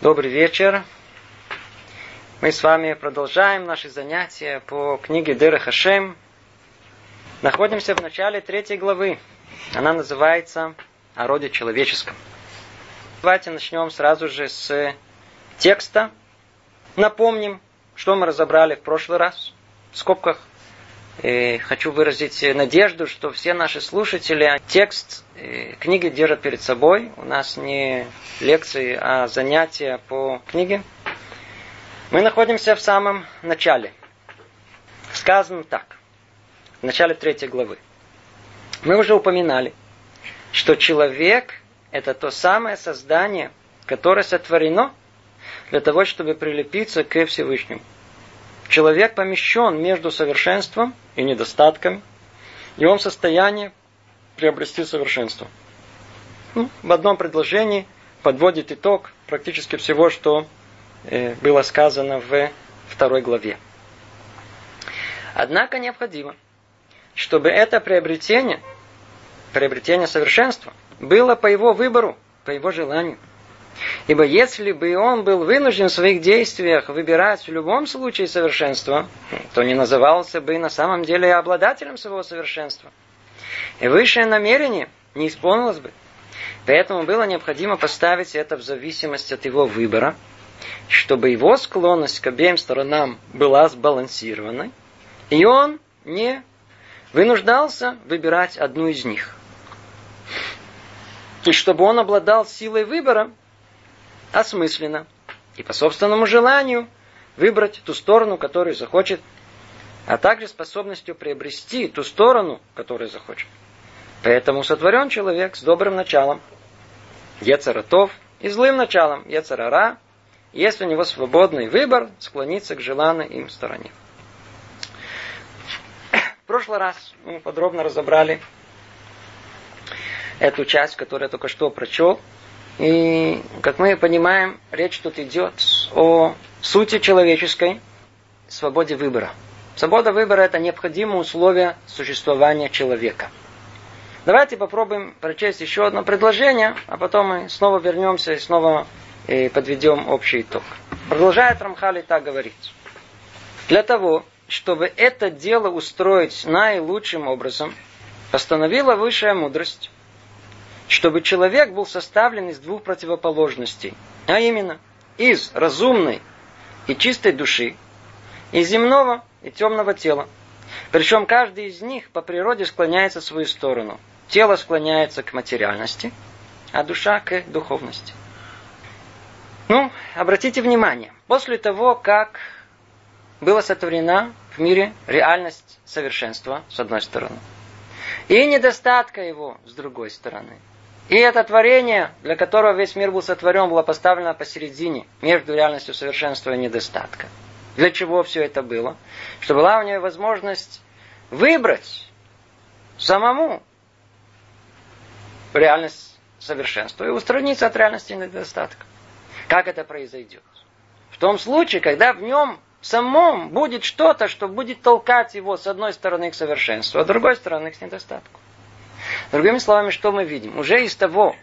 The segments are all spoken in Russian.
Добрый вечер. Мы с вами продолжаем наши занятия по книге Дера Хашем. Находимся в начале третьей главы. Она называется «О роде человеческом». Давайте начнем сразу же с текста. Напомним, что мы разобрали в прошлый раз в скобках. И хочу выразить надежду, что все наши слушатели текст книги держат перед собой. У нас не лекции, а занятия по книге. Мы находимся в самом начале. Сказано так. В начале третьей главы. Мы уже упоминали, что человек – это то самое создание, которое сотворено для того, чтобы прилепиться к Всевышнему. Человек помещен между совершенством и недостатками, и он в состоянии приобрести совершенство. Ну, в одном предложении подводит итог практически всего, что э, было сказано в второй главе. Однако необходимо, чтобы это приобретение, приобретение совершенства, было по его выбору, по его желанию. Ибо если бы он был вынужден в своих действиях выбирать в любом случае совершенство, то не назывался бы на самом деле обладателем своего совершенства. И высшее намерение не исполнилось бы. Поэтому было необходимо поставить это в зависимость от его выбора, чтобы его склонность к обеим сторонам была сбалансированной, и он не вынуждался выбирать одну из них. И чтобы он обладал силой выбора, осмысленно и по собственному желанию выбрать ту сторону, которую захочет, а также способностью приобрести ту сторону, которую захочет. Поэтому сотворен человек с добрым началом, Ецаратов, и злым началом, Ецарара, есть у него свободный выбор склониться к желанной им стороне. В прошлый раз мы подробно разобрали эту часть, которую я только что прочел, и, как мы понимаем, речь тут идет о сути человеческой, свободе выбора. Свобода выбора – это необходимое условие существования человека. Давайте попробуем прочесть еще одно предложение, а потом мы снова вернемся и снова э, подведем общий итог. Продолжает Рамхали так говорить. Для того, чтобы это дело устроить наилучшим образом, постановила высшая мудрость чтобы человек был составлен из двух противоположностей, а именно из разумной и чистой души, и земного и темного тела. Причем каждый из них по природе склоняется в свою сторону. Тело склоняется к материальности, а душа к духовности. Ну, обратите внимание, после того, как была сотворена в мире реальность совершенства, с одной стороны, и недостатка его, с другой стороны – и это творение, для которого весь мир был сотворен, было поставлено посередине, между реальностью совершенства и недостатка. Для чего все это было? Чтобы была у нее возможность выбрать самому реальность совершенства и устраниться от реальности недостатка. Как это произойдет? В том случае, когда в нем самом будет что-то, что будет толкать его с одной стороны к совершенству, а с другой стороны к недостатку. Другими словами, что мы видим? Уже из того,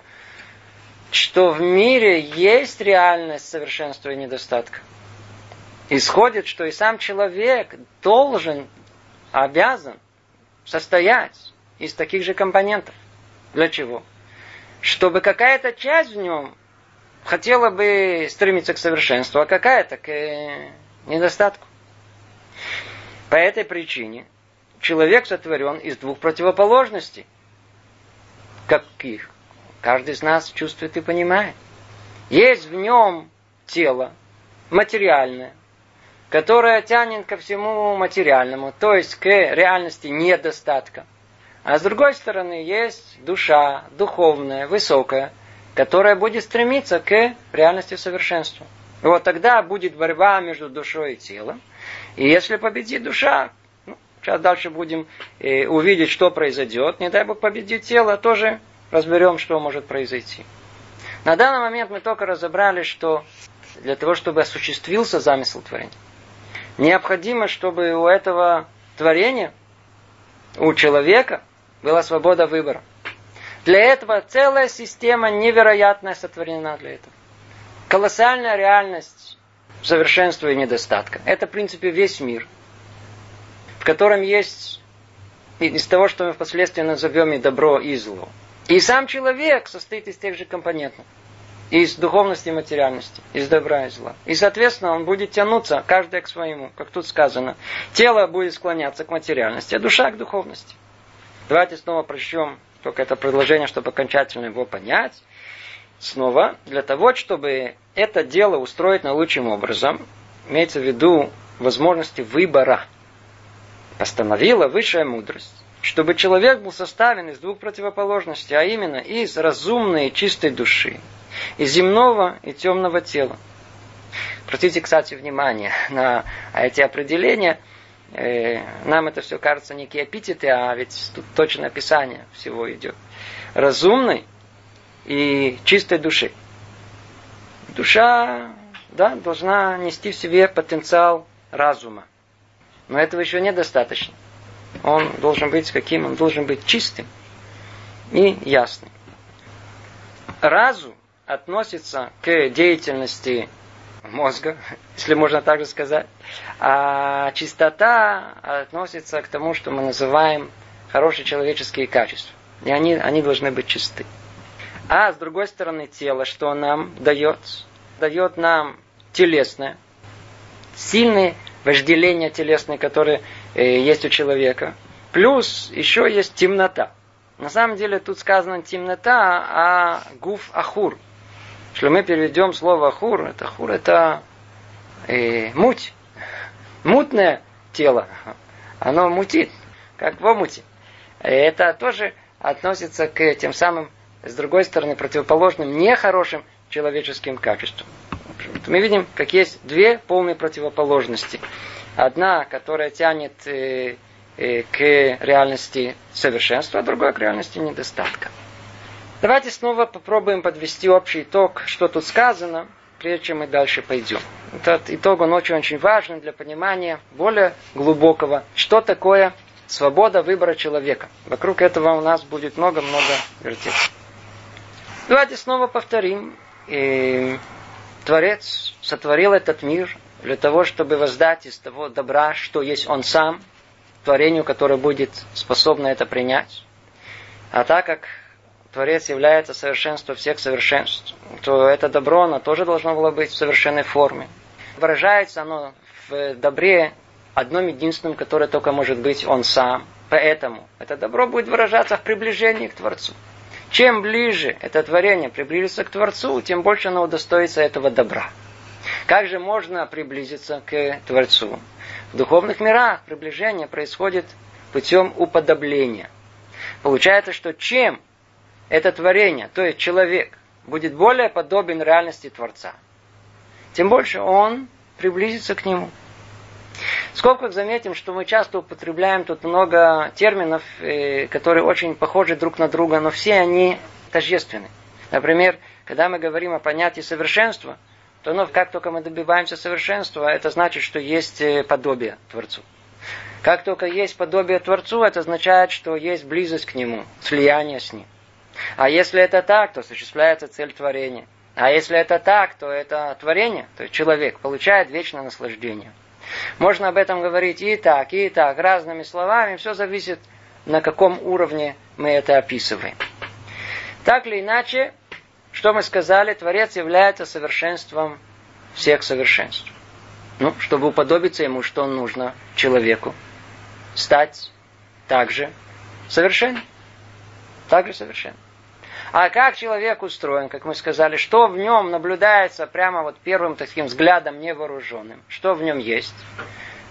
что в мире есть реальность совершенства и недостатка, исходит, что и сам человек должен, обязан состоять из таких же компонентов. Для чего? Чтобы какая-то часть в нем хотела бы стремиться к совершенству, а какая-то к э, недостатку. По этой причине человек сотворен из двух противоположностей. Каких? Каждый из нас чувствует и понимает. Есть в нем тело материальное, которое тянет ко всему материальному, то есть к реальности недостатка. А с другой стороны есть душа духовная, высокая, которая будет стремиться к реальности совершенства. И вот тогда будет борьба между душой и телом. И если победит душа, Сейчас дальше будем э, увидеть, что произойдет. Не дай Бог победит тело, тоже разберем, что может произойти. На данный момент мы только разобрали, что для того, чтобы осуществился замысел творения, необходимо, чтобы у этого творения, у человека, была свобода выбора. Для этого целая система невероятная сотворена для этого. колоссальная реальность совершенства и недостатка. Это, в принципе, весь мир, котором есть из того, что мы впоследствии назовем и добро, и зло. И сам человек состоит из тех же компонентов. Из духовности и материальности, из добра и зла. И, соответственно, он будет тянуться, каждый к своему, как тут сказано. Тело будет склоняться к материальности, а душа к духовности. Давайте снова прочтем только это предложение, чтобы окончательно его понять. Снова, для того, чтобы это дело устроить наилучшим образом, имеется в виду возможности выбора, постановила высшая мудрость, чтобы человек был составлен из двух противоположностей, а именно из разумной и чистой души, из земного и темного тела. Обратите, кстати, внимание на эти определения – Э, нам это все кажется некие эпитеты, а ведь тут точное описание всего идет. Разумной и чистой души. Душа, да, должна нести в себе потенциал разума. Но этого еще недостаточно. Он должен быть каким? Он должен быть чистым и ясным. Разум относится к деятельности мозга, если можно так же сказать. А чистота относится к тому, что мы называем хорошие человеческие качества. И они, они должны быть чисты. А с другой стороны, тело, что нам дает? Дает нам телесное, сильные вожделения телесные, которые э, есть у человека. Плюс еще есть темнота. На самом деле тут сказано темнота, а гуф ахур. Если мы переведем слово хур, это хур это э, муть. Мутное тело. Оно мутит, как в омуте. Это тоже относится к тем самым, с другой стороны, противоположным, нехорошим человеческим качествам. Мы видим, как есть две полные противоположности. Одна, которая тянет э, э, к реальности совершенства, а другая к реальности недостатка. Давайте снова попробуем подвести общий итог, что тут сказано, прежде чем мы дальше пойдем. Этот итог, он очень-очень важен для понимания более глубокого, что такое свобода выбора человека. Вокруг этого у нас будет много-много вертеться. Давайте снова повторим. И Творец сотворил этот мир для того, чтобы воздать из того добра, что есть Он сам, творению, которое будет способно это принять. А так как Творец является совершенством всех совершенств, то это добро, оно тоже должно было быть в совершенной форме. Выражается оно в добре одном единственном, которое только может быть он сам. Поэтому это добро будет выражаться в приближении к Творцу. Чем ближе это творение приблизится к Творцу, тем больше оно удостоится этого добра. Как же можно приблизиться к Творцу? В духовных мирах приближение происходит путем уподобления. Получается, что чем это творение, то есть человек, будет более подобен реальности Творца, тем больше он приблизится к нему. В скобках заметим, что мы часто употребляем тут много терминов, э, которые очень похожи друг на друга, но все они тождественны. Например, когда мы говорим о понятии совершенства, то ну, как только мы добиваемся совершенства, это значит, что есть э, подобие Творцу. Как только есть подобие Творцу, это означает, что есть близость к Нему, слияние с Ним. А если это так, то осуществляется цель творения. А если это так, то это творение, то есть человек получает вечное наслаждение. Можно об этом говорить и так, и так, разными словами. Все зависит, на каком уровне мы это описываем. Так или иначе, что мы сказали, Творец является совершенством всех совершенств. Ну, чтобы уподобиться ему, что нужно человеку? Стать также совершенным. Также совершенным. А как человек устроен, как мы сказали, что в нем наблюдается прямо вот первым таким взглядом невооруженным? Что в нем есть?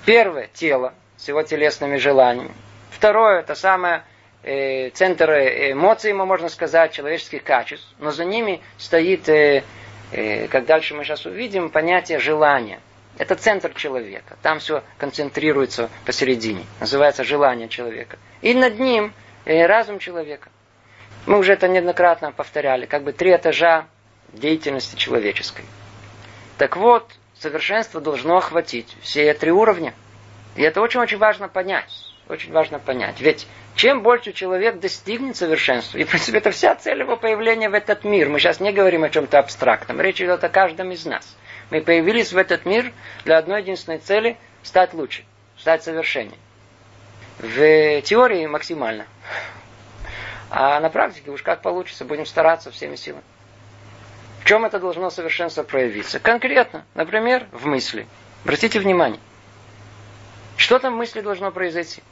Первое – тело с его телесными желаниями. Второе – это самое э, центр эмоций, мы можно сказать, человеческих качеств. Но за ними стоит, э, э, как дальше мы сейчас увидим, понятие желания. Это центр человека. Там все концентрируется посередине. Называется желание человека. И над ним э, разум человека. Мы уже это неоднократно повторяли, как бы три этажа деятельности человеческой. Так вот, совершенство должно охватить все три уровня. И это очень-очень важно понять. очень важно понять. Ведь чем больше человек достигнет совершенства, и в принципе это вся цель его появления в этот мир. Мы сейчас не говорим о чем-то абстрактном, речь идет о каждом из нас. Мы появились в этот мир для одной единственной цели – стать лучше, стать совершеннее. В теории максимально. А на практике уж как получится, будем стараться всеми силами. В чем это должно совершенство проявиться? Конкретно, например, в мысли. Обратите внимание. Что там в мысли должно произойти?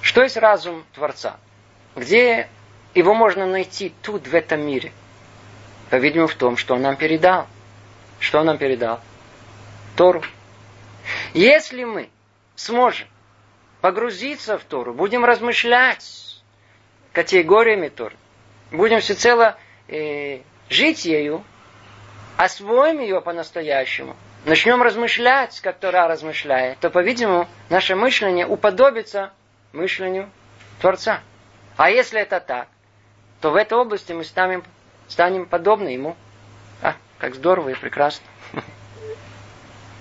Что есть разум Творца? Где его можно найти тут, в этом мире? По-видимому, в том, что он нам передал. Что он нам передал? Тору. Если мы сможем погрузиться в Тору, будем размышлять категориями Торы, будем всецело э, жить ею, освоим ее по-настоящему, начнем размышлять, как Тора размышляет, то, по-видимому, наше мышление уподобится мышлению Творца. А если это так, то в этой области мы станем, станем подобны ему. А, как здорово и прекрасно.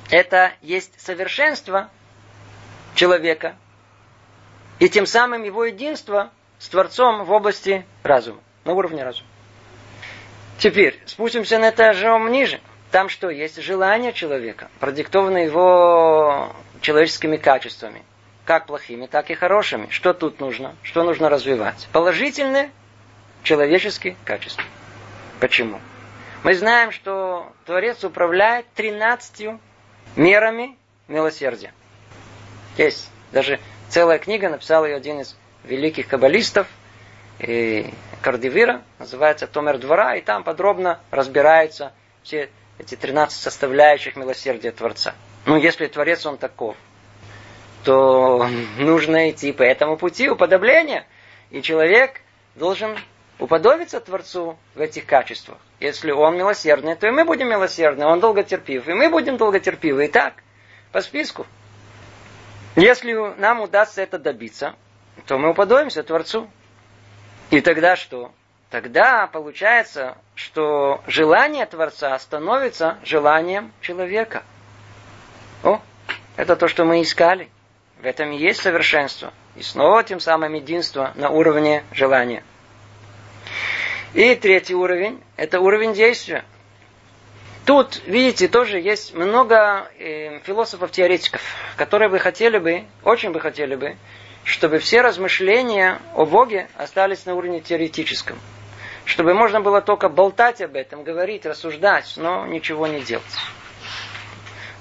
Это есть совершенство человека, и тем самым его единство с Творцом в области разума, на уровне разума. Теперь спустимся на этажом ниже. Там что? Есть желание человека, продиктованное его человеческими качествами. Как плохими, так и хорошими. Что тут нужно? Что нужно развивать? Положительные человеческие качества. Почему? Мы знаем, что Творец управляет 13 мерами милосердия. Есть даже целая книга, написал ее один из великих каббалистов, и Кардивира, называется Томер двора, и там подробно разбираются все эти 13 составляющих милосердия Творца. Ну, если Творец он таков, то нужно идти по этому пути уподобления. И человек должен уподобиться Творцу в этих качествах. Если он милосердный, то и мы будем милосердны, он долготерпив, и мы будем долготерпивы. И так, по списку. Если нам удастся это добиться, то мы уподобимся Творцу. И тогда что? Тогда получается, что желание Творца становится желанием человека. О, это то, что мы искали. В этом и есть совершенство. И снова тем самым единство на уровне желания. И третий уровень – это уровень действия. Тут, видите, тоже есть много э, философов-теоретиков, которые бы хотели бы, очень бы хотели бы, чтобы все размышления о Боге остались на уровне теоретическом. Чтобы можно было только болтать об этом, говорить, рассуждать, но ничего не делать.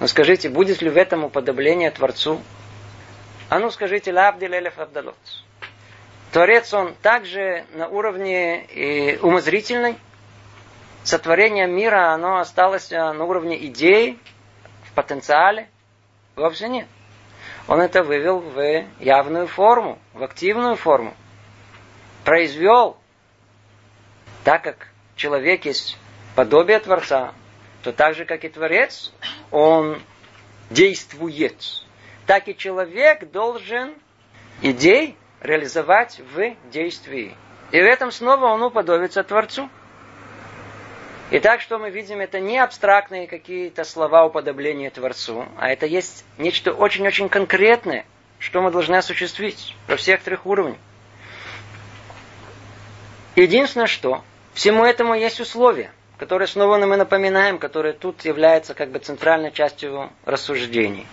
Но скажите, будет ли в этом уподобление Творцу? А ну скажите, лабдил элеф абдалот. Творец, он также на уровне и умозрительной. Сотворение мира, оно осталось на уровне идеи, в потенциале. Вовсе нет. Он это вывел в явную форму, в активную форму. Произвел. Так как человек есть подобие Творца, то так же, как и Творец, он действует. Так и человек должен идей реализовать в действии. И в этом снова он уподобится Творцу. Итак, что мы видим, это не абстрактные какие-то слова уподобления Творцу, а это есть нечто очень-очень конкретное, что мы должны осуществить во всех трех уровнях. Единственное, что всему этому есть условия, которые снова мы напоминаем, которые тут являются как бы центральной частью рассуждений.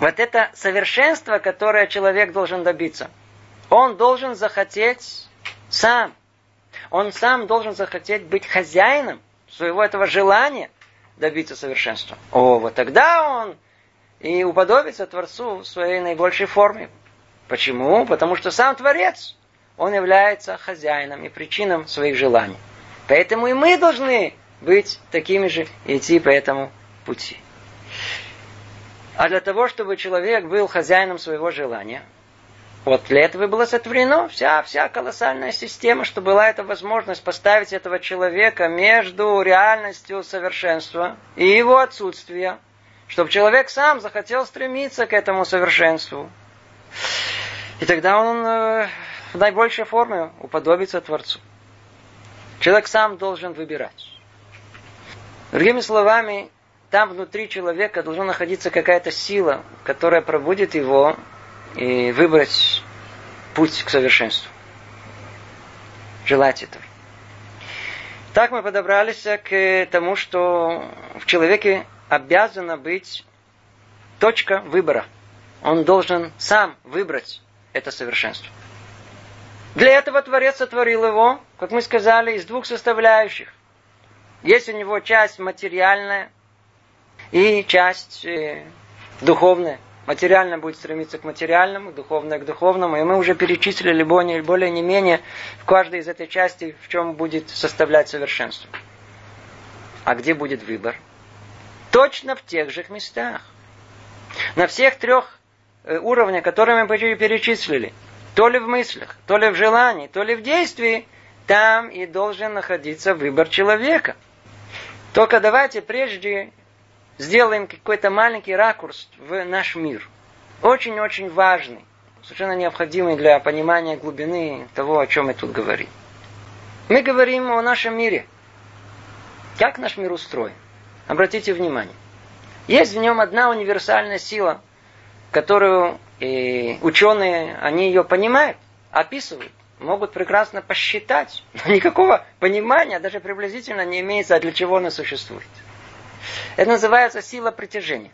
Вот это совершенство, которое человек должен добиться, он должен захотеть сам он сам должен захотеть быть хозяином своего этого желания добиться совершенства. О, вот тогда он и уподобится Творцу в своей наибольшей форме. Почему? Потому что сам Творец, он является хозяином и причином своих желаний. Поэтому и мы должны быть такими же и идти по этому пути. А для того, чтобы человек был хозяином своего желания, вот для этого было сотворено вся, вся колоссальная система, что была эта возможность поставить этого человека между реальностью совершенства и его отсутствия, чтобы человек сам захотел стремиться к этому совершенству. И тогда он э, в наибольшей форме уподобится Творцу. Человек сам должен выбирать. Другими словами, там внутри человека должна находиться какая-то сила, которая пробудет его и выбрать путь к совершенству. Желать этого. Так мы подобрались к тому, что в человеке обязана быть точка выбора. Он должен сам выбрать это совершенство. Для этого Творец сотворил его, как мы сказали, из двух составляющих. Есть у него часть материальная и часть э, духовная. Материально будет стремиться к материальному, духовное к духовному. И мы уже перечислили более, более не менее в каждой из этой части, в чем будет составлять совершенство. А где будет выбор? Точно в тех же местах. На всех трех э, уровнях, которые мы перечислили. То ли в мыслях, то ли в желании, то ли в действии, там и должен находиться выбор человека. Только давайте прежде сделаем какой-то маленький ракурс в наш мир. Очень-очень важный, совершенно необходимый для понимания глубины того, о чем мы тут говорим. Мы говорим о нашем мире. Как наш мир устроен? Обратите внимание. Есть в нем одна универсальная сила, которую и ученые, они ее понимают, описывают, могут прекрасно посчитать. Но никакого понимания, даже приблизительно, не имеется, для чего она существует. Это называется сила притяжения.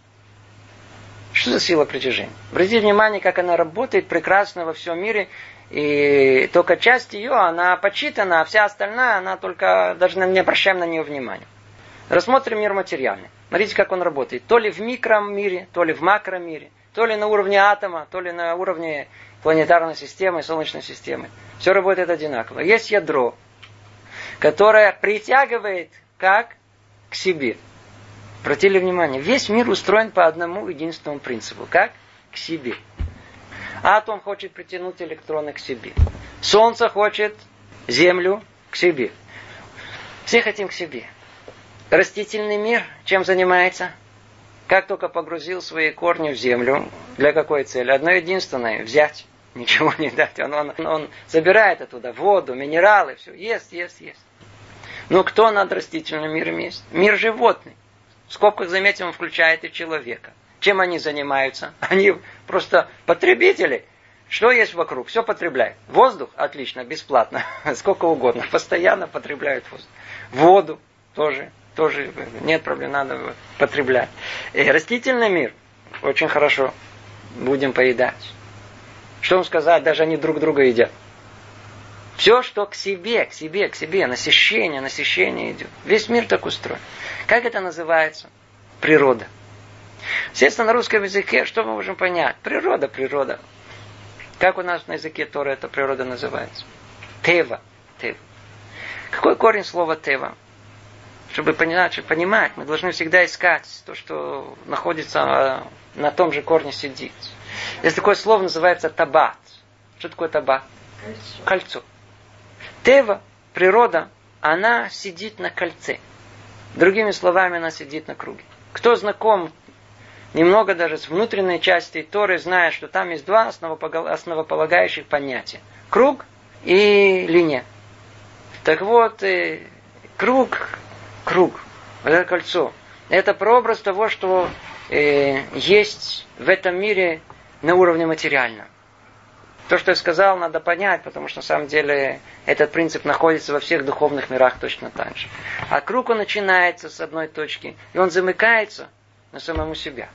Что за сила притяжения? Обратите внимание, как она работает прекрасно во всем мире. И только часть ее, она почитана, а вся остальная, она только, даже не обращаем на нее внимания. Рассмотрим мир материальный. Смотрите, как он работает. То ли в микромире, то ли в макромире. То ли на уровне атома, то ли на уровне планетарной системы, Солнечной системы. Все работает одинаково. Есть ядро, которое притягивает как к себе. Обратили внимание, весь мир устроен по одному единственному принципу. Как? К себе. Атом хочет притянуть электроны к себе. Солнце хочет Землю к себе. Все хотим к себе. Растительный мир чем занимается? Как только погрузил свои корни в землю, для какой цели? Одно единственное – взять. Ничего не дать. Он, он, он забирает оттуда воду, минералы, все. Ест, ест, ест. Но кто над растительным миром есть? Мир животный. В скобках, заметим, он включает и человека. Чем они занимаются? Они просто потребители. Что есть вокруг? Все потребляют. Воздух? Отлично, бесплатно. Сколько угодно. Постоянно потребляют воздух. Воду тоже. Тоже нет проблем, надо потреблять. И растительный мир очень хорошо. Будем поедать. Что вам сказать? Даже они друг друга едят. Все, что к себе, к себе, к себе, насыщение, насыщение идет. Весь мир так устроен. Как это называется? Природа. Естественно, на русском языке что мы можем понять? Природа, природа. Как у нас на языке Тора эта природа называется? Тева. Тева. Какой корень слова тева? Чтобы понимать, понимать, мы должны всегда искать то, что находится а, на том же корне сидит. Есть такое слово, называется табат. Что такое табат? Кольцо. Кольцо. Тева, природа, она сидит на кольце. Другими словами, она сидит на круге. Кто знаком немного даже с внутренней части Торы, знает, что там есть два основополагающих понятия. Круг и линия. Так вот, э, круг, круг, это кольцо, это прообраз того, что э, есть в этом мире на уровне материальном. То, что я сказал, надо понять, потому что на самом деле этот принцип находится во всех духовных мирах точно так же. А круг он начинается с одной точки, и он замыкается на самому себя.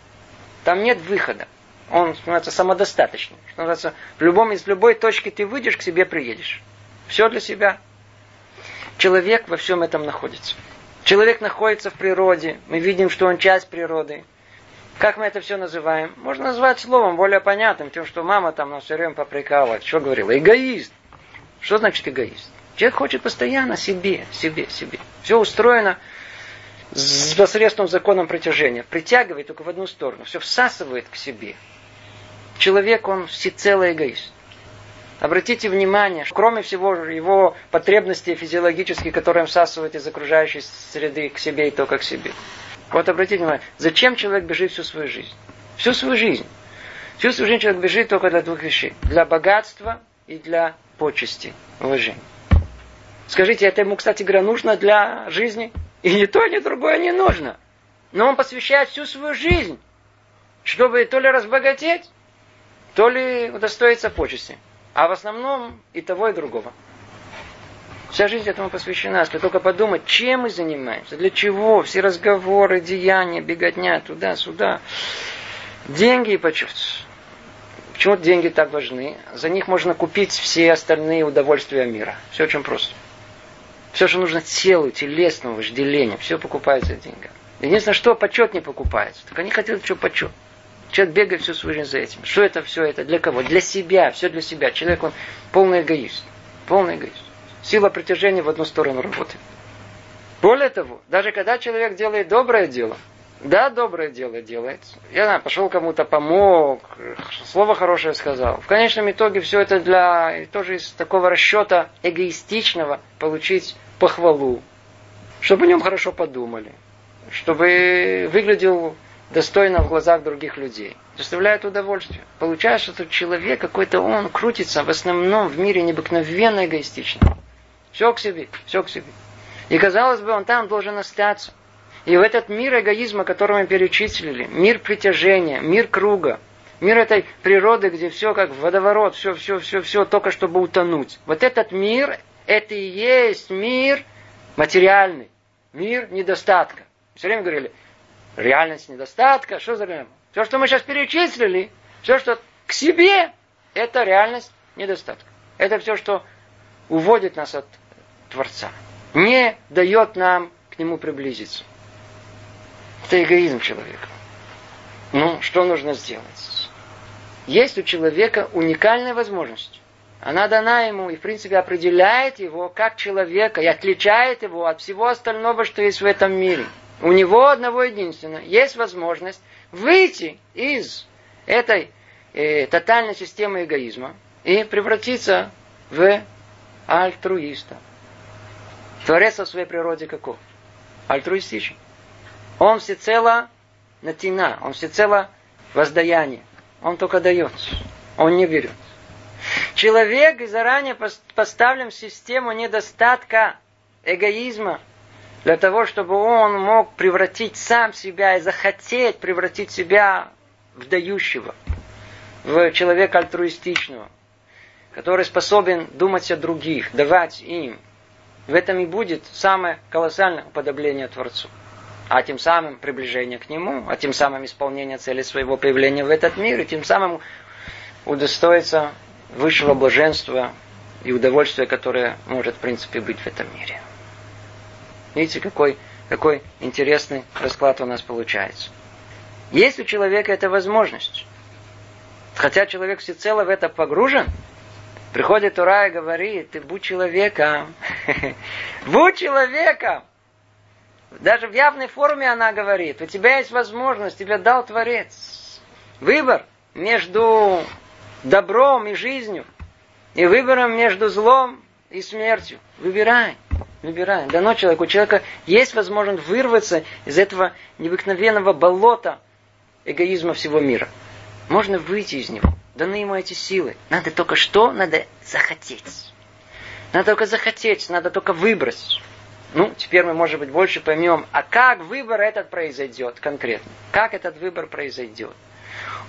Там нет выхода. Он становится самодостаточным. Что называется, в любом, из любой точки ты выйдешь, к себе приедешь. Все для себя. Человек во всем этом находится. Человек находится в природе. Мы видим, что он часть природы. Как мы это все называем? Можно назвать словом более понятным, тем, что мама там нас все время попрекала. Что говорила? Эгоист. Что значит эгоист? Человек хочет постоянно себе, себе, себе. Все устроено с посредством законом притяжения. Притягивает только в одну сторону. Все всасывает к себе. Человек, он всецело эгоист. Обратите внимание, что кроме всего его потребностей физиологических, которые он всасывает из окружающей среды к себе и только к себе, вот обратите внимание, зачем человек бежит всю свою жизнь? Всю свою жизнь. Всю свою жизнь человек бежит только для двух вещей. Для богатства и для почести, уважения. Скажите, это ему, кстати говоря, нужно для жизни? И ни то, ни другое не нужно. Но он посвящает всю свою жизнь, чтобы то ли разбогатеть, то ли удостоиться почести. А в основном и того, и другого. Вся жизнь этому посвящена. Если только подумать, чем мы занимаемся, для чего, все разговоры, деяния, беготня туда-сюда. Деньги и почет. Почему деньги так важны? За них можно купить все остальные удовольствия мира. Все очень просто. Все, что нужно телу, телесному вожделению, все покупается деньгами. Единственное, что почет не покупается. Так они хотят, что почет. Человек бегает всю свою жизнь за этим. Что это все это? Для кого? Для себя. Все для себя. Человек, он полный эгоист. Полный эгоист. Сила притяжения в одну сторону работает. Более того, даже когда человек делает доброе дело, да, доброе дело делает. Я пошел кому-то помог, слово хорошее сказал. В конечном итоге все это для тоже из такого расчета эгоистичного получить похвалу, чтобы о нем хорошо подумали, чтобы выглядел достойно в глазах других людей. Доставляет удовольствие. Получается, что человек какой-то, он крутится в основном в мире необыкновенно эгоистично. Все к себе, все к себе. И казалось бы, он там должен остаться. И в этот мир эгоизма, который мы перечислили, мир притяжения, мир круга, мир этой природы, где все как водоворот, все, все, все, все, только чтобы утонуть. Вот этот мир, это и есть мир материальный, мир недостатка. Все время говорили, реальность недостатка, что за реальность? Все, что мы сейчас перечислили, все, что к себе, это реальность недостатка. Это все, что уводит нас от Творца. Не дает нам к нему приблизиться. Это эгоизм человека. Ну, что нужно сделать? Есть у человека уникальная возможность. Она дана ему и, в принципе, определяет его как человека и отличает его от всего остального, что есть в этом мире. У него одного единственного есть возможность выйти из этой э, тотальной системы эгоизма и превратиться в альтруиста. Творец в своей природе каков? Альтруистичен. Он всецело натина, он всецело воздаяние. Он только дает, он не берет. Человек заранее поставлен в систему недостатка, эгоизма, для того, чтобы он мог превратить сам себя и захотеть превратить себя в дающего, в человека альтруистичного, который способен думать о других, давать им. В этом и будет самое колоссальное уподобление Творцу а тем самым приближение к Нему, а тем самым исполнение цели своего появления в этот мир, и тем самым удостоиться высшего блаженства и удовольствия, которое может, в принципе, быть в этом мире. Видите, какой, какой интересный расклад у нас получается. Есть у человека эта возможность. Хотя человек всецело в это погружен, приходит Ура и говорит, ты будь человеком. будь человеком! Даже в явной форме она говорит, у тебя есть возможность, тебе дал Творец. Выбор между добром и жизнью, и выбором между злом и смертью. Выбирай, выбирай. Дано человеку. У человека есть возможность вырваться из этого необыкновенного болота эгоизма всего мира. Можно выйти из него. Даны ему эти силы. Надо только что? Надо захотеть. Надо только захотеть, надо только выбрать. Ну, теперь мы, может быть, больше поймем, а как выбор этот произойдет конкретно? Как этот выбор произойдет?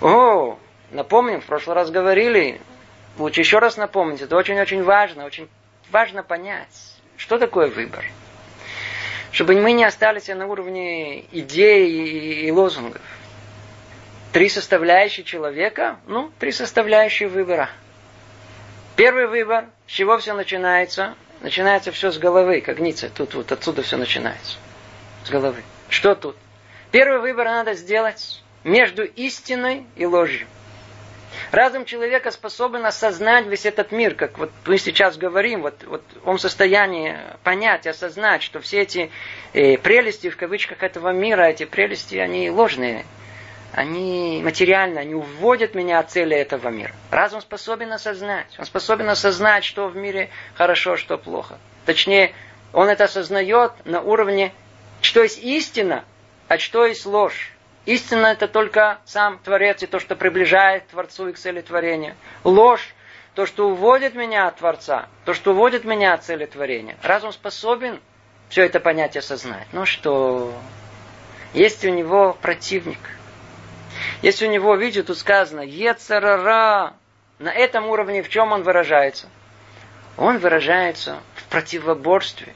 О, напомним, в прошлый раз говорили, лучше еще раз напомнить, это очень-очень важно, очень важно понять, что такое выбор. Чтобы мы не остались на уровне идей и лозунгов. Три составляющие человека, ну, три составляющие выбора. Первый выбор, с чего все начинается? Начинается все с головы, как ница. Тут вот отсюда все начинается. С головы. Что тут? Первый выбор надо сделать между истиной и ложью. Разум человека способен осознать весь этот мир, как вот мы сейчас говорим, вот, вот он в состоянии понять, осознать, что все эти э, прелести в кавычках этого мира, эти прелести, они ложные они материальны, они уводят меня от цели этого мира. Разум способен осознать. Он способен осознать, что в мире хорошо, что плохо. Точнее, он это осознает на уровне, что есть истина, а что есть ложь. Истина это только сам Творец и то, что приближает Творцу и к цели творения. Ложь то, что уводит меня от Творца, то, что уводит меня от цели творения. Разум способен все это понятие осознать. Ну что, есть у него противник. Если у него, видите, тут сказано, Ецарара, на этом уровне в чем он выражается? Он выражается в противоборстве,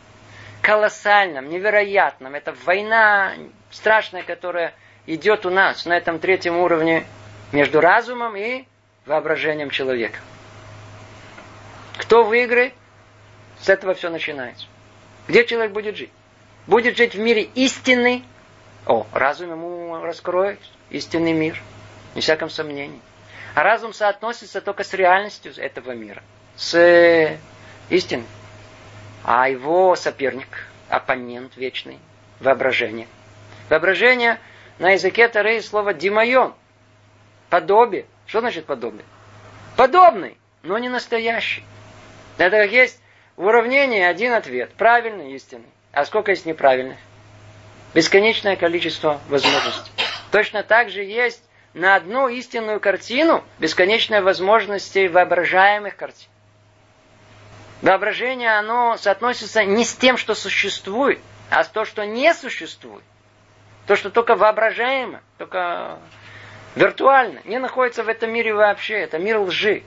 колоссальном, невероятном. Это война страшная, которая идет у нас на этом третьем уровне между разумом и воображением человека. Кто выиграет, с этого все начинается. Где человек будет жить? Будет жить в мире истины. О, разум ему раскроет истинный мир. Не всяком сомнении. А разум соотносится только с реальностью этого мира. С истиной. А его соперник, оппонент вечный, воображение. Воображение на языке Тары слово «димайон». Подобие. Что значит подобие? Подобный, но не настоящий. Это как есть в уравнении один ответ. Правильный, истинный. А сколько есть неправильных? Бесконечное количество возможностей. Точно так же есть на одну истинную картину бесконечное возможностей воображаемых картин. Воображение, оно соотносится не с тем, что существует, а с то, что не существует. То, что только воображаемо, только виртуально, не находится в этом мире вообще. Это мир лжи.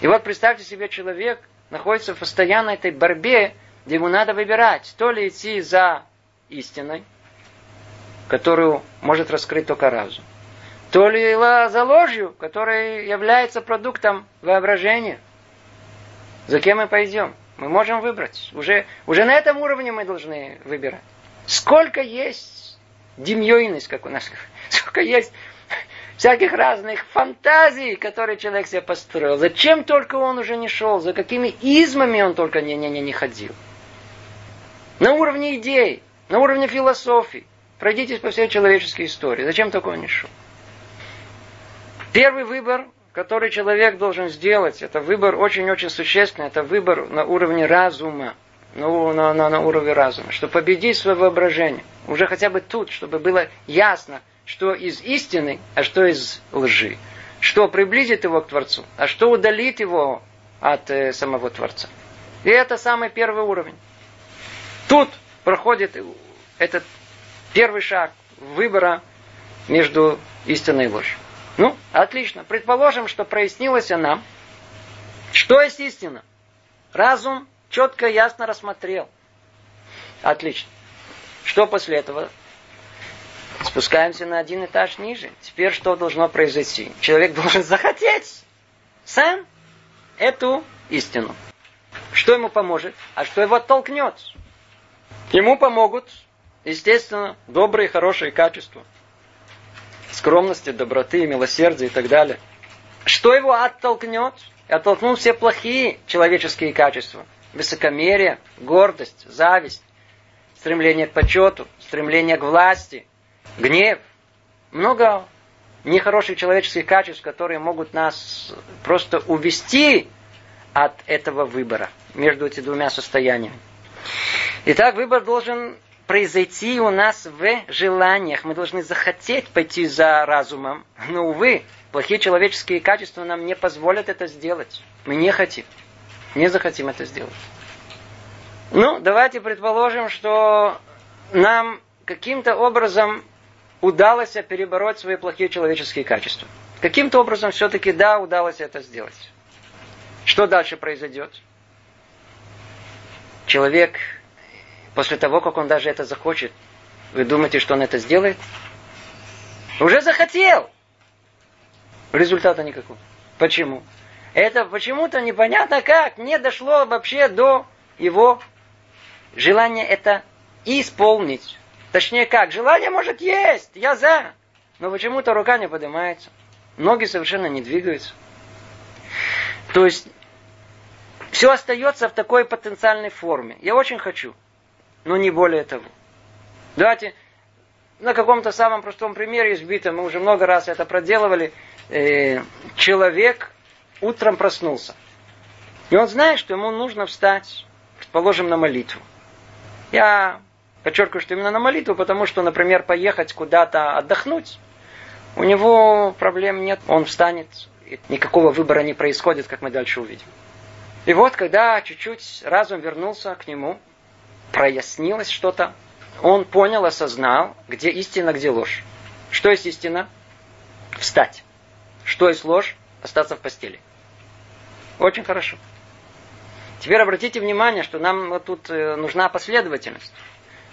И вот представьте себе, человек находится в постоянной этой борьбе, где ему надо выбирать, то ли идти за истиной, которую может раскрыть только разум, то ли за ложью, которая является продуктом воображения. За кем мы пойдем? Мы можем выбрать. Уже, уже на этом уровне мы должны выбирать. Сколько есть демьёйность, как у нас, сколько есть всяких разных фантазий, которые человек себе построил. Зачем только он уже не шел, за какими измами он только не, не, не, не ходил. На уровне идей, на уровне философии. Пройдитесь по всей человеческой истории. Зачем он не? Первый выбор, который человек должен сделать, это выбор очень-очень существенный, это выбор на уровне разума. Ну, на, на, на уровне разума. Чтобы победить свое воображение. Уже хотя бы тут, чтобы было ясно, что из истины, а что из лжи. Что приблизит его к Творцу, а что удалит его от э, самого Творца. И это самый первый уровень. Тут проходит этот первый шаг выбора между истиной и ложью. Ну, отлично. Предположим, что прояснилось нам, что есть истина. Разум четко, ясно рассмотрел. Отлично. Что после этого? Спускаемся на один этаж ниже. Теперь что должно произойти? Человек должен захотеть сам эту истину. Что ему поможет? А что его оттолкнет? Ему помогут, естественно, добрые, хорошие качества. Скромности, доброты, милосердия и так далее. Что его оттолкнет? Оттолкнут все плохие человеческие качества. Высокомерие, гордость, зависть, стремление к почету, стремление к власти – гнев, много нехороших человеческих качеств, которые могут нас просто увести от этого выбора между этими двумя состояниями. Итак, выбор должен произойти у нас в желаниях. Мы должны захотеть пойти за разумом. Но, увы, плохие человеческие качества нам не позволят это сделать. Мы не хотим. Не захотим это сделать. Ну, давайте предположим, что нам каким-то образом удалось перебороть свои плохие человеческие качества. Каким-то образом все-таки да, удалось это сделать. Что дальше произойдет? Человек, после того, как он даже это захочет, вы думаете, что он это сделает? Уже захотел! Результата никакого. Почему? Это почему-то непонятно как не дошло вообще до его желания это исполнить. Точнее как, желание может есть, я за. Но почему-то рука не поднимается. Ноги совершенно не двигаются. То есть, все остается в такой потенциальной форме. Я очень хочу, но не более того. Давайте на каком-то самом простом примере избитом, мы уже много раз это проделывали. Э, человек утром проснулся. И он знает, что ему нужно встать, предположим, на молитву. Я Подчеркиваю, что именно на молитву, потому что, например, поехать куда-то отдохнуть, у него проблем нет, он встанет, и никакого выбора не происходит, как мы дальше увидим. И вот, когда чуть-чуть разум вернулся к нему, прояснилось что-то, он понял, осознал, где истина, где ложь. Что есть истина? Встать. Что есть ложь? Остаться в постели. Очень хорошо. Теперь обратите внимание, что нам вот тут э, нужна последовательность.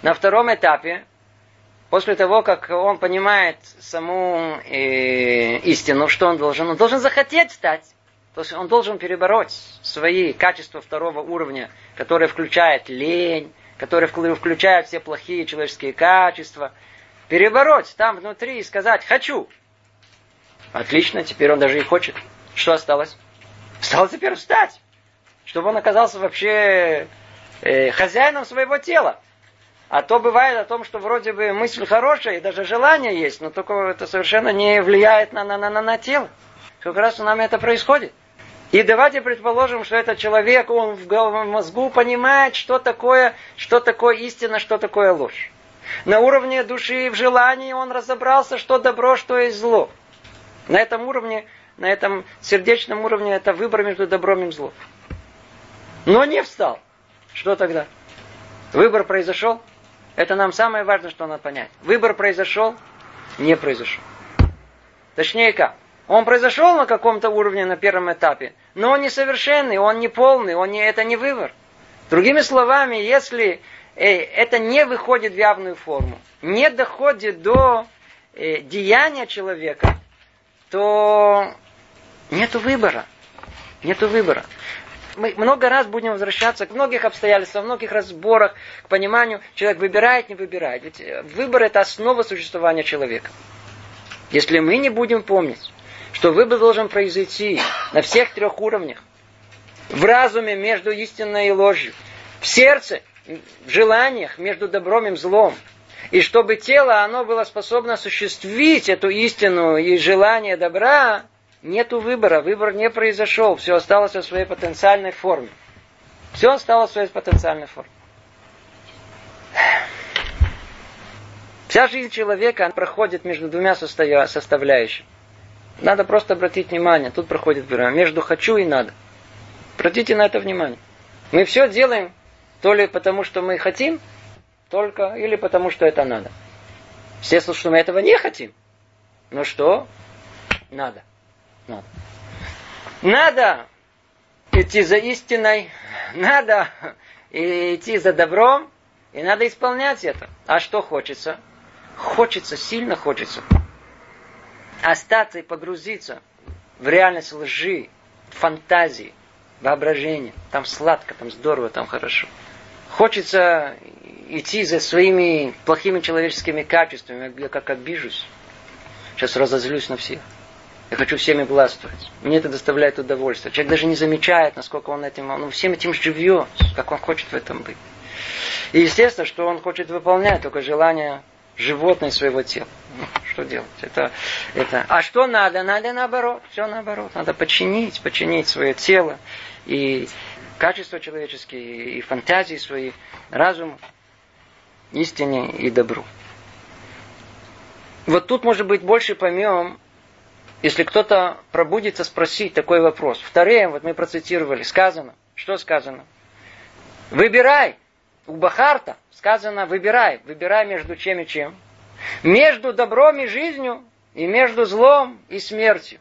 На втором этапе, после того, как он понимает саму э, истину, что он должен? Он должен захотеть встать. То есть он должен перебороть свои качества второго уровня, которые включают лень, которые включают все плохие человеческие качества. Перебороть там внутри и сказать «хочу». Отлично, теперь он даже и хочет. Что осталось? Осталось теперь встать, чтобы он оказался вообще э, хозяином своего тела. А то бывает о том, что вроде бы мысль хорошая, и даже желание есть, но только это совершенно не влияет на, на, на, на, тело. Как раз у нас это происходит. И давайте предположим, что этот человек, он в мозгу понимает, что такое, что такое истина, что такое ложь. На уровне души, в желании он разобрался, что добро, что есть зло. На этом уровне, на этом сердечном уровне это выбор между добром и злом. Но не встал. Что тогда? Выбор произошел? Это нам самое важное, что надо понять. Выбор произошел? Не произошел. Точнее как? Он произошел на каком-то уровне на первом этапе, но он несовершенный, он не полный, он не, это не выбор. Другими словами, если э, это не выходит в явную форму, не доходит до э, деяния человека, то нету выбора. Нету выбора. Мы много раз будем возвращаться к многих обстоятельствам, многих разборах, к пониманию, человек выбирает, не выбирает. Ведь выбор это основа существования человека. Если мы не будем помнить, что выбор должен произойти на всех трех уровнях. В разуме между истиной и ложью. В сердце, в желаниях между добром и злом. И чтобы тело, оно было способно осуществить эту истину и желание добра, нету выбора. Выбор не произошел. Все осталось в своей потенциальной форме. Все осталось в своей потенциальной форме. Вся жизнь человека проходит между двумя составляющими. Надо просто обратить внимание. Тут проходит время. Между хочу и надо. Обратите на это внимание. Мы все делаем то ли потому, что мы хотим, только, или потому, что это надо. Естественно, что мы этого не хотим. Но что? Надо. Надо. Надо идти за истиной, надо идти за добром, и надо исполнять это. А что хочется? Хочется, сильно хочется остаться и погрузиться в реальность лжи, фантазии, воображения. Там сладко, там здорово, там хорошо. Хочется идти за своими плохими человеческими качествами. Я как обижусь. Сейчас разозлюсь на всех. Я хочу всеми властвовать. Мне это доставляет удовольствие. Человек даже не замечает, насколько он этим, он всем этим живет, как он хочет в этом быть. И естественно, что он хочет выполнять только желание животное своего тела. Ну, что делать? Это, это... А что надо? Надо наоборот. Все наоборот. Надо подчинить, подчинить свое тело и качества человеческие, и фантазии свои, разум, истине и добру. Вот тут, может быть, больше поймем, если кто-то пробудится спросить такой вопрос. Второе, вот мы процитировали, сказано. Что сказано? Выбирай у Бахарта сказано выбирай. Выбирай между чем и чем. Между добром и жизнью, и между злом и смертью.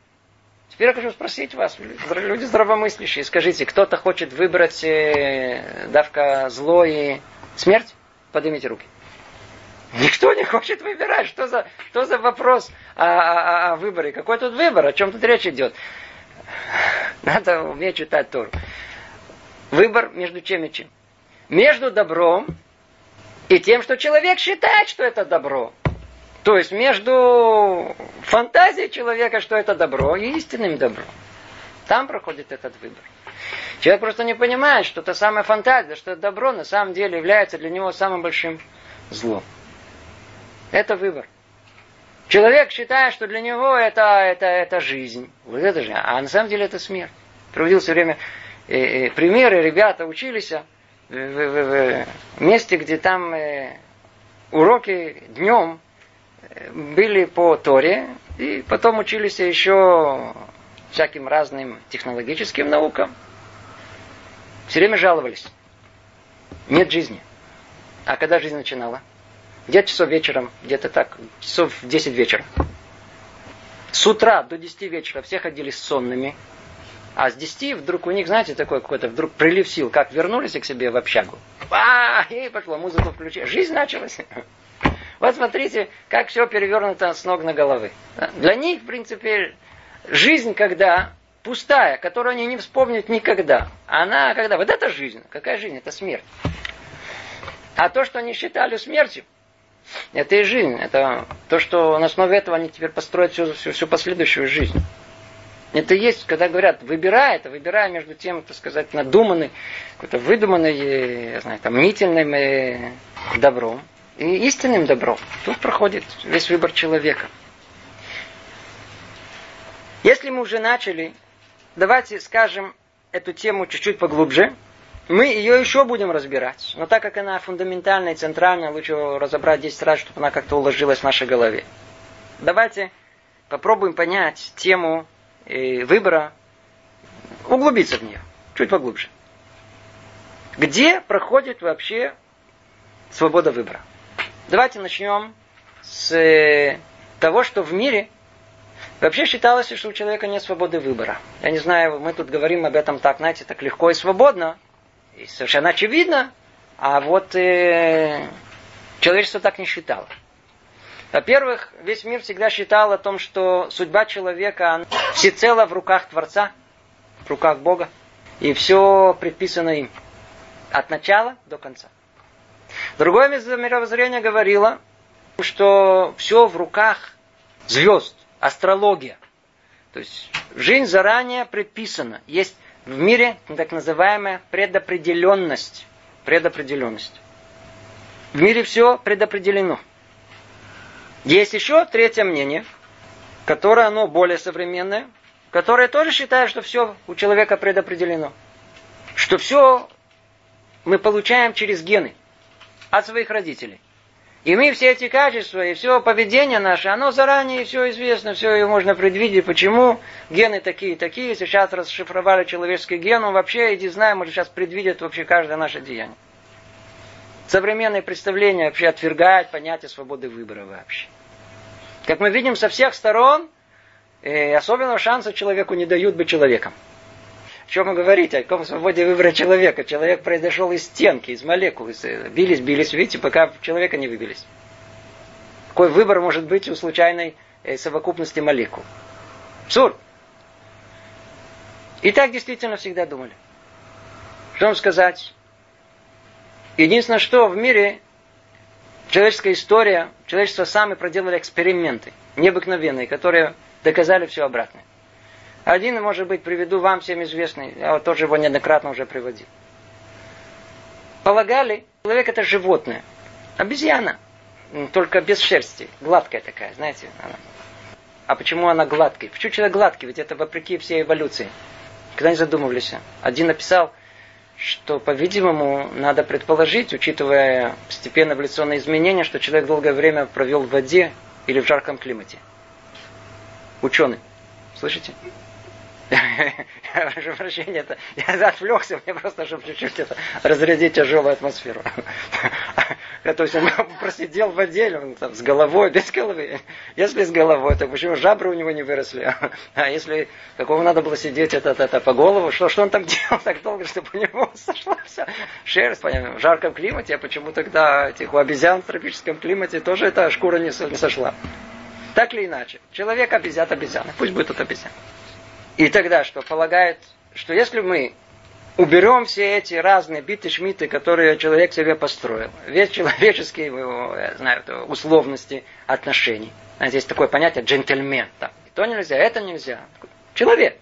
Теперь я хочу спросить вас, люди здравомыслящие, скажите, кто-то хочет выбрать э, давка зло и смерть? Поднимите руки. Никто не хочет выбирать. Что за, что за вопрос о, о, о выборе? Какой тут выбор? О чем тут речь идет? Надо уметь читать Тору. Выбор между чем и чем между добром и тем, что человек считает, что это добро. То есть между фантазией человека, что это добро, и истинным добром. Там проходит этот выбор. Человек просто не понимает, что та самая фантазия, что это добро на самом деле является для него самым большим злом. Это выбор. Человек считает, что для него это, это, это жизнь. Вот это же. А на самом деле это смерть. Проводил все время э, э, примеры, ребята учились, в, в, в месте, где там э, уроки днем э, были по Торе, и потом учились еще всяким разным технологическим наукам. Все время жаловались. Нет жизни. А когда жизнь начинала? Где-то часов вечером, где-то так, часов в 10 вечера. С утра до 10 вечера все ходили сонными, а с 10 вдруг у них, знаете, такой какой-то вдруг прилив сил, как вернулись к себе в общагу. А, и пошло, музыку включили. Жизнь началась. Вот смотрите, как все перевернуто с ног на головы. Для них, в принципе, жизнь, когда пустая, которую они не вспомнят никогда. Она когда? Вот это жизнь. Какая жизнь? Это смерть. А то, что они считали смертью, это и жизнь. Это то, что на основе этого они теперь построят всю, всю, всю последующую жизнь. Это есть, когда говорят, выбирай, это выбирай между тем, так сказать, надуманным, какой-то выдуманным, я знаю, там, мнительным э, добром и истинным добром. Тут проходит весь выбор человека. Если мы уже начали, давайте скажем эту тему чуть-чуть поглубже. Мы ее еще будем разбирать. Но так как она фундаментальная и центральная, лучше разобрать 10 раз, чтобы она как-то уложилась в нашей голове. Давайте попробуем понять тему э, выбора, углубиться в нее, чуть поглубже. Где проходит вообще свобода выбора? Давайте начнем с э, того, что в мире вообще считалось, что у человека нет свободы выбора. Я не знаю, мы тут говорим об этом так, знаете, так легко и свободно, и совершенно очевидно, а вот э, человечество так не считало. Во-первых, весь мир всегда считал о том, что судьба человека всецело в руках Творца, в руках Бога, и все предписано им. От начала до конца. Другое мировоззрение говорило, что все в руках звезд, астрология. То есть жизнь заранее предписана. Есть в мире так называемая предопределенность. Предопределенность. В мире все предопределено. Есть еще третье мнение, которое оно более современное, которое тоже считает, что все у человека предопределено. Что все мы получаем через гены от своих родителей. И мы все эти качества и все поведение наше, оно заранее все известно, все ее можно предвидеть, почему гены такие такие. Сейчас расшифровали человеческий ген, он вообще, иди знаем, может сейчас предвидят вообще каждое наше деяние. Современные представления вообще отвергают понятие свободы выбора вообще. Как мы видим со всех сторон, и особенного шанса человеку не дают быть человеком. О чем вы говорите? О каком свободе выбора человека? Человек произошел из стенки, из молекул. Из, э, бились, бились, видите, пока человека не выбились. Какой выбор может быть у случайной э, совокупности молекул? Абсурд. И так действительно всегда думали. Что вам сказать? Единственное, что в мире человеческая история, человечество сами проделали эксперименты необыкновенные, которые доказали все обратное. Один, может быть, приведу вам всем известный, я вот тоже его неоднократно уже приводил. Полагали, человек это животное, обезьяна, только без шерсти, гладкая такая, знаете. Она. А почему она гладкая? Почему человек гладкий? Ведь это вопреки всей эволюции. Когда не задумывались. Один написал, что, по-видимому, надо предположить, учитывая постепенно эволюционные изменения, что человек долгое время провел в воде или в жарком климате. Ученый. Слышите? Прошу прощения, это, я отвлекся, мне просто, чтобы чуть-чуть это, разрядить тяжелую атмосферу. То есть он просидел в отделе, он там с головой, без головы. Если с головой, то почему жабры у него не выросли? А если какого надо было сидеть это, это, это по голову, что, что он там делал так долго, чтобы у него сошла вся шерсть? Понятно, в жарком климате, а почему тогда этих у обезьян в тропическом климате тоже эта шкура не, не сошла? Так или иначе, человек обезьян обезьяна, пусть будет тут обезьян. И тогда что? Полагает, что если мы уберем все эти разные биты-шмиты, которые человек себе построил, весь человеческий, я знаю, условности отношений. Есть такое понятие джентльмен. Там, то нельзя, это нельзя. Человек.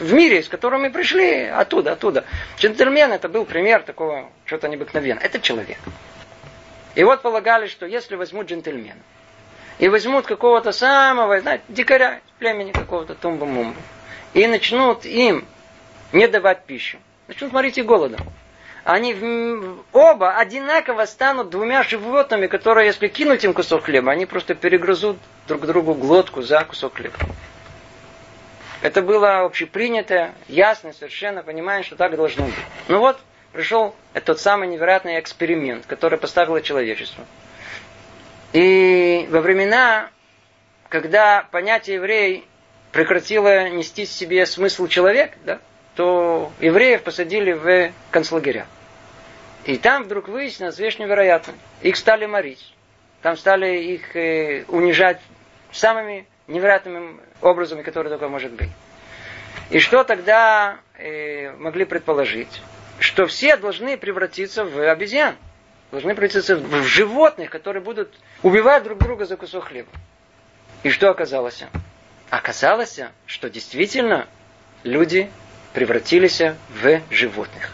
В мире, с которым мы пришли, оттуда, оттуда. Джентльмен это был пример такого чего-то необыкновенного. Это человек. И вот полагали, что если возьмут джентльмена, и возьмут какого-то самого, знаете, дикаря, племени какого-то тумба-мумба, и начнут им не давать пищу, начнут морить и голодом. Они оба одинаково станут двумя животными, которые, если кинуть им кусок хлеба, они просто перегрызут друг другу глотку за кусок хлеба. Это было общепринято, ясно, совершенно понимание, что так должно быть. Ну вот, пришел этот самый невероятный эксперимент, который поставило человечество. И во времена, когда понятие еврей прекратило нести себе смысл человек, да, то евреев посадили в концлагеря. И там вдруг выяснилось вещь невероятная. Их стали морить. Там стали их э, унижать самыми невероятными образами, которые только может быть. И что тогда э, могли предположить? Что все должны превратиться в обезьян. Должны превратиться в животных, которые будут убивать друг друга за кусок хлеба. И что оказалось? Оказалось, что действительно люди превратились в животных.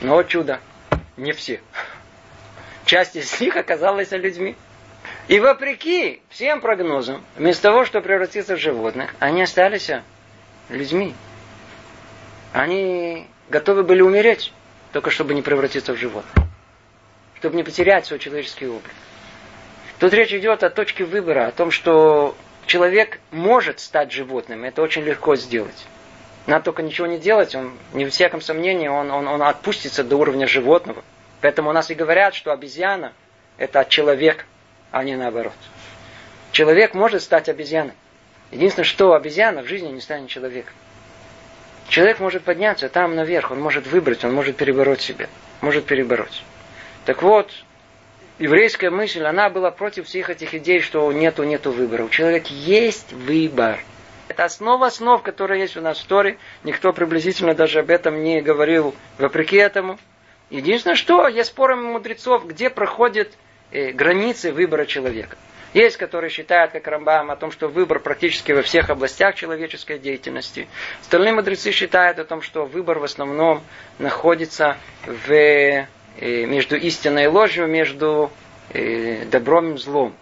Но чудо, не все. Часть из них оказалась людьми. И вопреки всем прогнозам, вместо того, чтобы превратиться в животных, они остались людьми. Они готовы были умереть, только чтобы не превратиться в животных. Чтобы не потерять свой человеческий облик. Тут речь идет о точке выбора, о том, что человек может стать животным. Это очень легко сделать. Надо только ничего не делать, он, не в всяком сомнении, он, он, он отпустится до уровня животного. Поэтому у нас и говорят, что обезьяна – это человек, а не наоборот. Человек может стать обезьяной. Единственное, что обезьяна в жизни не станет человеком. Человек может подняться там наверх, он может выбрать, он может перебороть себя, может перебороть. Так вот, еврейская мысль, она была против всех этих идей, что нету, нету выбора. У человека есть выбор. Это основа основ, которая есть у нас в Торе. Никто приблизительно даже об этом не говорил вопреки этому. Единственное, что есть споры мудрецов, где проходят э, границы выбора человека. Есть, которые считают, как Рамбам, о том, что выбор практически во всех областях человеческой деятельности. Остальные мудрецы считают о том, что выбор в основном находится в, между истиной и ложью, между э, добром и злом.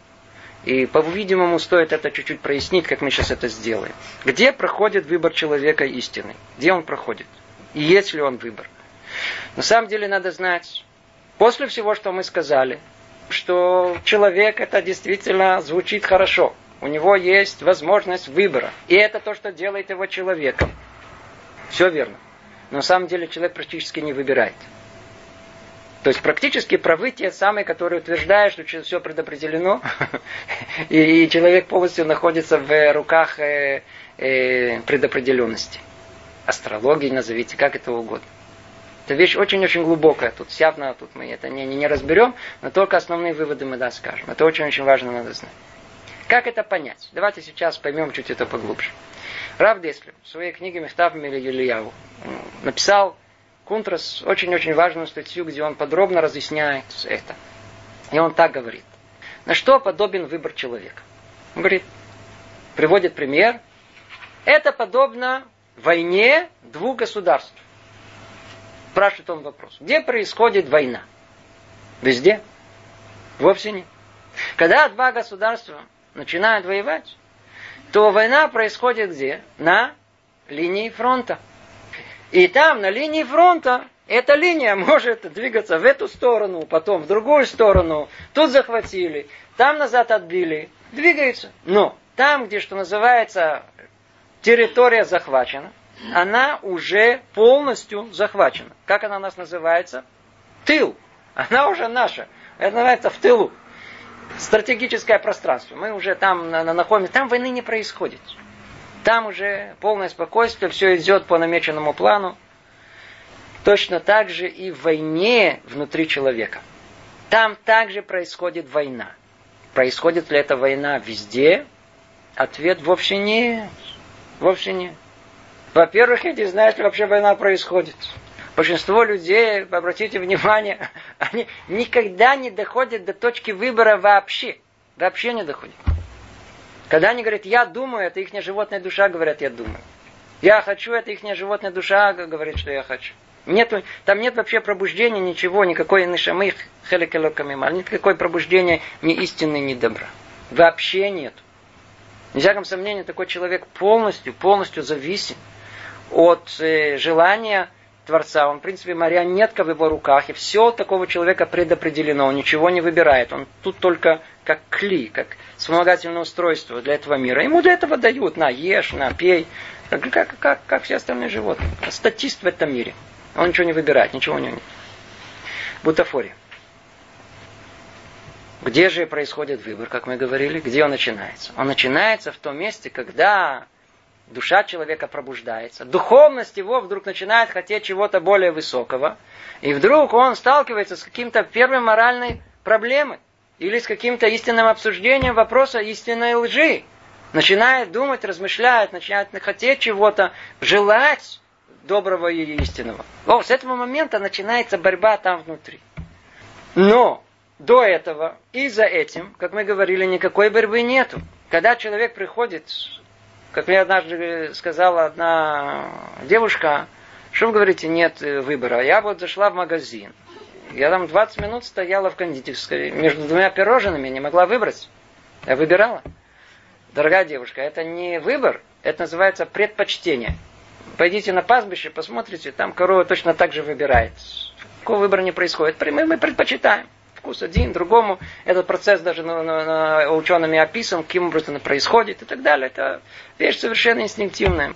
И, по-видимому, стоит это чуть-чуть прояснить, как мы сейчас это сделаем. Где проходит выбор человека истины? Где он проходит? И есть ли он выбор? На самом деле надо знать, после всего, что мы сказали, что человек это действительно звучит хорошо. У него есть возможность выбора. И это то, что делает его человеком. Все верно. Но на самом деле человек практически не выбирает. То есть практически правы те самые, которые утверждают, что все предопределено, и человек полностью находится в руках э, э, предопределенности. Астрологии назовите, как это угодно. Это вещь очень-очень глубокая. Тут явно тут мы это не, не, не разберем, но только основные выводы мы да скажем. Это очень-очень важно надо знать. Как это понять? Давайте сейчас поймем чуть это поглубже. Рав Деслер в своей книге Мехтав Ильяву написал Кунтрас очень-очень важную статью, где он подробно разъясняет это. И он так говорит. На что подобен выбор человека? Он говорит, приводит пример. Это подобно войне двух государств. Спрашивает он вопрос. Где происходит война? Везде? Вовсе нет. Когда два государства начинают воевать, то война происходит где? На линии фронта. И там, на линии фронта, эта линия может двигаться в эту сторону, потом в другую сторону. Тут захватили, там назад отбили. Двигается. Но там, где, что называется, территория захвачена, она уже полностью захвачена. Как она у нас называется? Тыл. Она уже наша. Это называется в тылу. Стратегическое пространство. Мы уже там находимся. Там войны не происходит. Там уже полное спокойствие, все идет по намеченному плану. Точно так же и в войне внутри человека. Там также происходит война. Происходит ли эта война везде? Ответ вовсе нет. Вовсе нет. Во-первых, я не знаю, если вообще война происходит. Большинство людей, обратите внимание, они никогда не доходят до точки выбора вообще. Вообще не доходят. Когда они говорят, я думаю, это их животная душа, говорят, я думаю. Я хочу, это их животная душа, говорит, что я хочу. Нету, там нет вообще пробуждения, ничего, никакой нишамых, хелекелокамима, никакой пробуждения ни истины, ни добра. Вообще нет. Ни всяком сомнении, такой человек полностью, полностью зависим от э, желания Творца. Он, в принципе, марионетка в его руках, и все такого человека предопределено, он ничего не выбирает. Он тут только как кли, как вспомогательное устройство для этого мира. Ему для этого дают, на, ешь, на, пей, как, как, как, как все остальные животные. Статист в этом мире. Он ничего не выбирает, ничего у него нет. Бутафория. Где же происходит выбор, как мы говорили? Где он начинается? Он начинается в том месте, когда душа человека пробуждается, духовность его вдруг начинает хотеть чего-то более высокого, и вдруг он сталкивается с каким-то первой моральной проблемой или с каким-то истинным обсуждением вопроса истинной лжи. Начинает думать, размышлять, начинает хотеть чего-то, желать доброго и истинного. О, с этого момента начинается борьба там внутри. Но до этого и за этим, как мы говорили, никакой борьбы нету. Когда человек приходит, как мне однажды сказала одна девушка, что вы говорите, нет выбора. Я вот зашла в магазин. Я там 20 минут стояла в кондитерской между двумя пирожными, не могла выбрать. Я выбирала. Дорогая девушка, это не выбор, это называется предпочтение. Пойдите на пастбище, посмотрите, там корова точно так же выбирает. Какого выбора не происходит. Мы, мы предпочитаем. Вкус один, другому. Этот процесс даже на, на, на учеными описан, каким образом это происходит и так далее. Это вещь совершенно инстинктивная.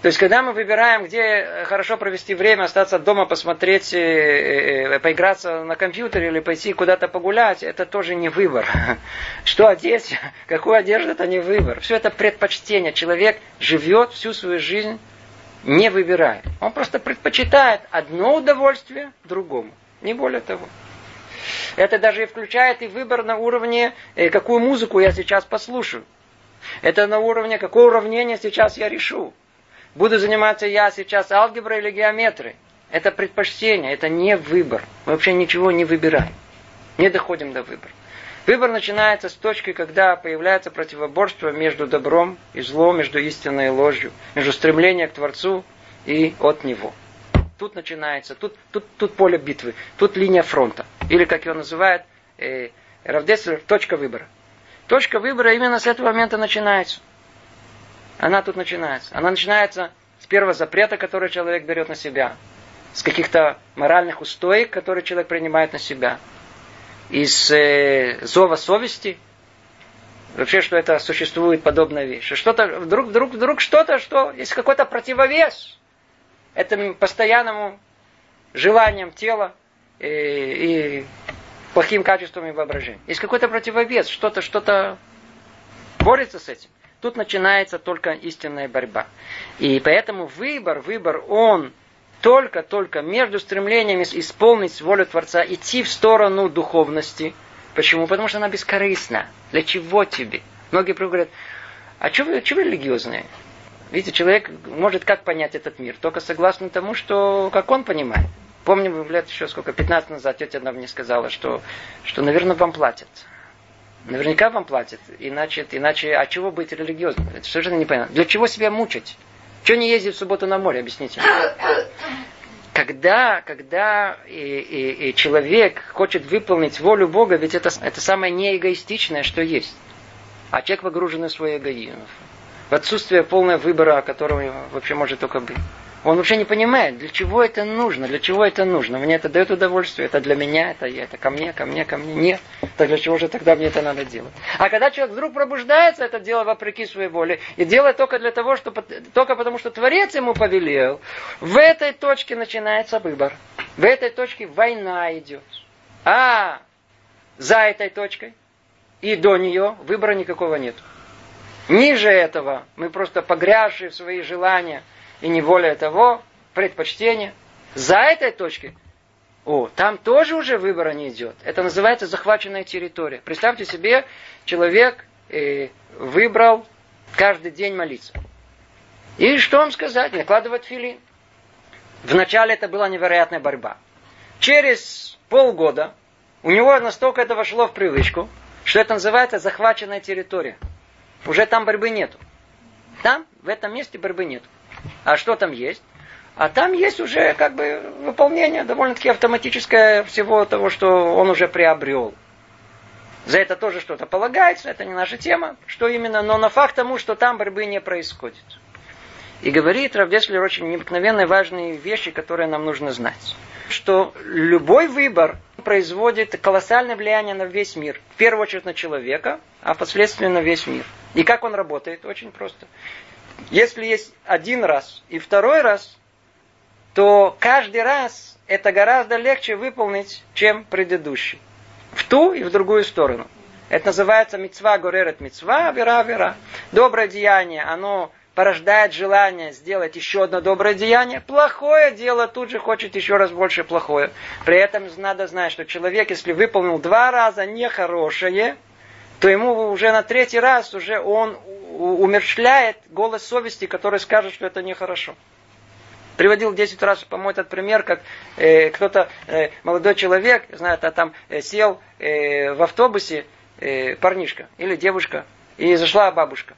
То есть, когда мы выбираем, где хорошо провести время, остаться дома, посмотреть, э, э, э, поиграться на компьютере или пойти куда-то погулять, это тоже не выбор. Что одеть, какую одежду, это не выбор. Все это предпочтение. Человек живет всю свою жизнь, не выбирая. Он просто предпочитает одно удовольствие другому. Не более того. Это даже и включает и выбор на уровне, какую музыку я сейчас послушаю. Это на уровне, какое уравнение сейчас я решу. Буду заниматься я сейчас алгеброй или геометрией. Это предпочтение, это не выбор. Мы вообще ничего не выбираем. Не доходим до выбора. Выбор начинается с точки, когда появляется противоборство между добром и злом, между истиной и ложью, между стремлением к Творцу и от Него. Тут начинается, тут, тут, тут поле битвы, тут линия фронта. Или, как его называют, э, Равдеслер, точка выбора. Точка выбора именно с этого момента начинается она тут начинается. Она начинается с первого запрета, который человек берет на себя, с каких-то моральных устоек, которые человек принимает на себя, из э, зова совести, вообще, что это существует подобная вещь. Что-то, вдруг, вдруг, вдруг что-то, что есть какой-то противовес этому постоянному желаниям тела и, э, и плохим качествам и воображения. Есть какой-то противовес, что-то, что-то борется с этим. Тут начинается только истинная борьба. И поэтому выбор, выбор, он только-только между стремлением исполнить волю Творца, идти в сторону духовности. Почему? Потому что она бескорыстна. Для чего тебе? Многие говорят, а что вы, что вы религиозные? Видите, человек может как понять этот мир? Только согласно тому, что как он понимает. Помню, лет еще сколько, 15 назад тетя одна мне сказала, что, что, наверное, вам платят. Наверняка вам платят. Иначе, иначе а чего быть религиозным? Это совершенно непонятно. Для чего себя мучить? Чего не ездить в субботу на море? Объясните. Когда, когда и, и, и человек хочет выполнить волю Бога, ведь это, это самое неэгоистичное, что есть. А человек погружен в свой эгоизм. В отсутствие полного выбора, которого вообще может только быть. Он вообще не понимает, для чего это нужно, для чего это нужно. Мне это дает удовольствие, это для меня, это, это ко мне, ко мне, ко мне. Нет. Так для чего же тогда мне это надо делать? А когда человек вдруг пробуждается, это дело вопреки своей воле, и делает только для того, что, только потому, что Творец ему повелел, в этой точке начинается выбор. В этой точке война идет. А за этой точкой и до нее выбора никакого нет. Ниже этого мы просто погрязшие в свои желания – и не более того, предпочтение. За этой точкой, о, там тоже уже выбора не идет. Это называется захваченная территория. Представьте себе, человек э, выбрал каждый день молиться. И что вам сказать? Накладывать филин. Вначале это была невероятная борьба. Через полгода у него настолько это вошло в привычку, что это называется захваченная территория. Уже там борьбы нету. Там, в этом месте борьбы нету. А что там есть? А там есть уже как бы выполнение довольно-таки автоматическое всего того, что он уже приобрел. За это тоже что-то полагается, это не наша тема, что именно, но на факт тому, что там борьбы не происходит. И говорит Равдеслер очень необыкновенные важные вещи, которые нам нужно знать. Что любой выбор производит колоссальное влияние на весь мир. В первую очередь на человека, а впоследствии на весь мир. И как он работает? Очень просто. Если есть один раз и второй раз, то каждый раз это гораздо легче выполнить, чем предыдущий. В ту и в другую сторону. Это называется мецва горерет мецва, вера, вера. Доброе деяние, оно порождает желание сделать еще одно доброе деяние. Плохое дело тут же хочет еще раз больше плохое. При этом надо знать, что человек, если выполнил два раза нехорошее, то ему уже на третий раз уже он умерщвляет голос совести, который скажет, что это нехорошо. Приводил 10 раз, по-моему, этот пример, как э, кто-то, э, молодой человек, знает, а там э, сел э, в автобусе э, парнишка или девушка, и зашла бабушка.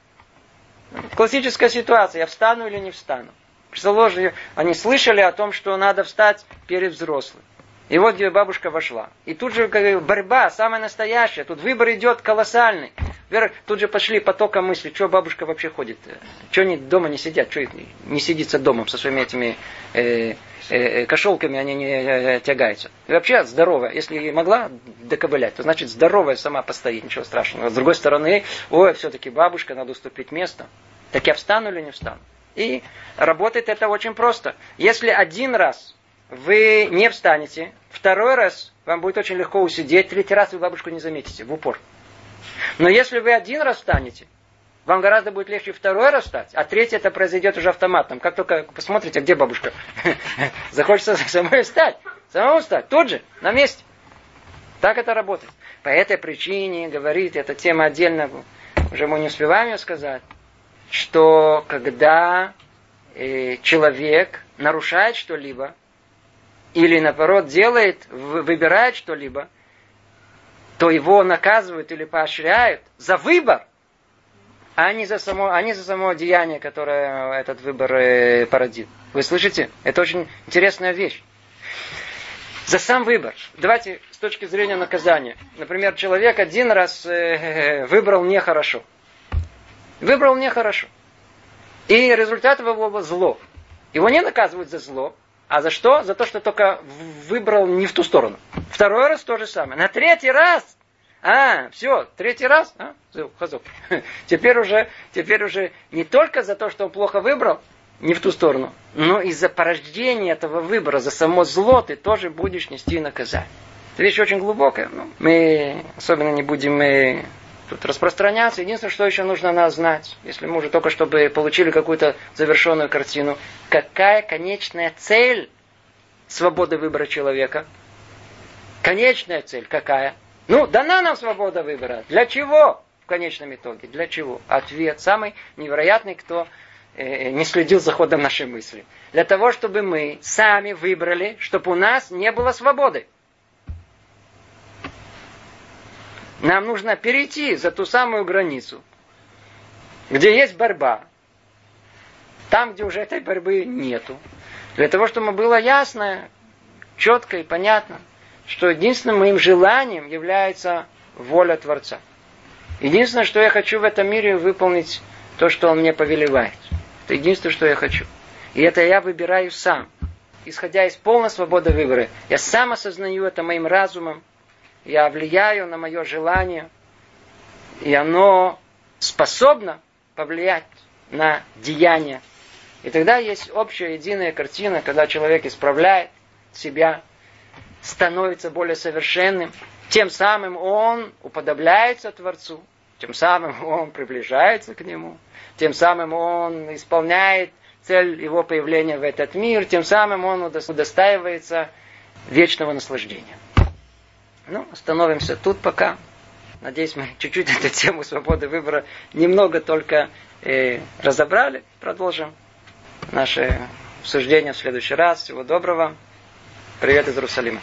Классическая ситуация, я встану или не встану. Предложили, они слышали о том, что надо встать перед взрослым. И вот где бабушка вошла. И тут же борьба, самая настоящая. Тут выбор идет колоссальный. Тут же пошли потоком мысли, что бабушка вообще ходит. Что они дома не сидят, что не сидится дома со своими этими э, э, кошелками, они не э, тягаются. И вообще здоровая. Если могла доковылять, то значит здоровая сама постоит, ничего страшного. С другой стороны, ой, все-таки бабушка, надо уступить место. Так я встану или не встану? И работает это очень просто. Если один раз вы не встанете, второй раз вам будет очень легко усидеть, третий раз вы бабушку не заметите, в упор. Но если вы один раз встанете, вам гораздо будет легче второй раз встать, а третий это произойдет уже автоматом. Как только посмотрите, где бабушка, захочется самой встать, самому встать, тут же, на месте. Так это работает. По этой причине, говорит, эта тема отдельно, уже мы не успеваем ее сказать, что когда э, человек нарушает что-либо, или наоборот делает, выбирает что-либо, то его наказывают или поощряют за выбор, а не за само, а не за само деяние, которое этот выбор э, породит. Вы слышите? Это очень интересная вещь. За сам выбор. Давайте с точки зрения наказания. Например, человек один раз э, выбрал нехорошо. Выбрал нехорошо. И результат его было зло. Его не наказывают за зло, а за что? За то, что только выбрал не в ту сторону. Второй раз то же самое. На третий раз а, все, третий раз, а? Теперь уже, теперь уже не только за то, что он плохо выбрал, не в ту сторону, но и за порождение этого выбора, за само зло ты тоже будешь нести наказание. Это вещь очень глубокая. Ну, мы особенно не будем мы тут распространяться. Единственное, что еще нужно нас знать, если мы уже только чтобы получили какую-то завершенную картину, какая конечная цель свободы выбора человека? Конечная цель какая? Ну, дана нам свобода выбора. Для чего? В конечном итоге. Для чего? Ответ самый невероятный, кто э, не следил за ходом нашей мысли. Для того, чтобы мы сами выбрали, чтобы у нас не было свободы. Нам нужно перейти за ту самую границу, где есть борьба. Там, где уже этой борьбы нету. Для того, чтобы было ясно, четко и понятно, что единственным моим желанием является воля Творца. Единственное, что я хочу в этом мире, выполнить то, что Он мне повелевает. Это единственное, что я хочу. И это я выбираю сам. Исходя из полной свободы выбора. Я сам осознаю это моим разумом, я влияю на мое желание, и оно способно повлиять на деяние. И тогда есть общая единая картина, когда человек исправляет себя, становится более совершенным, тем самым он уподобляется Творцу, тем самым он приближается к Нему, тем самым он исполняет цель его появления в этот мир, тем самым он удостаивается вечного наслаждения. Ну, остановимся тут пока. Надеюсь, мы чуть-чуть эту тему свободы выбора немного только э, разобрали. Продолжим наше обсуждение в следующий раз. Всего доброго. Привет из Иерусалима.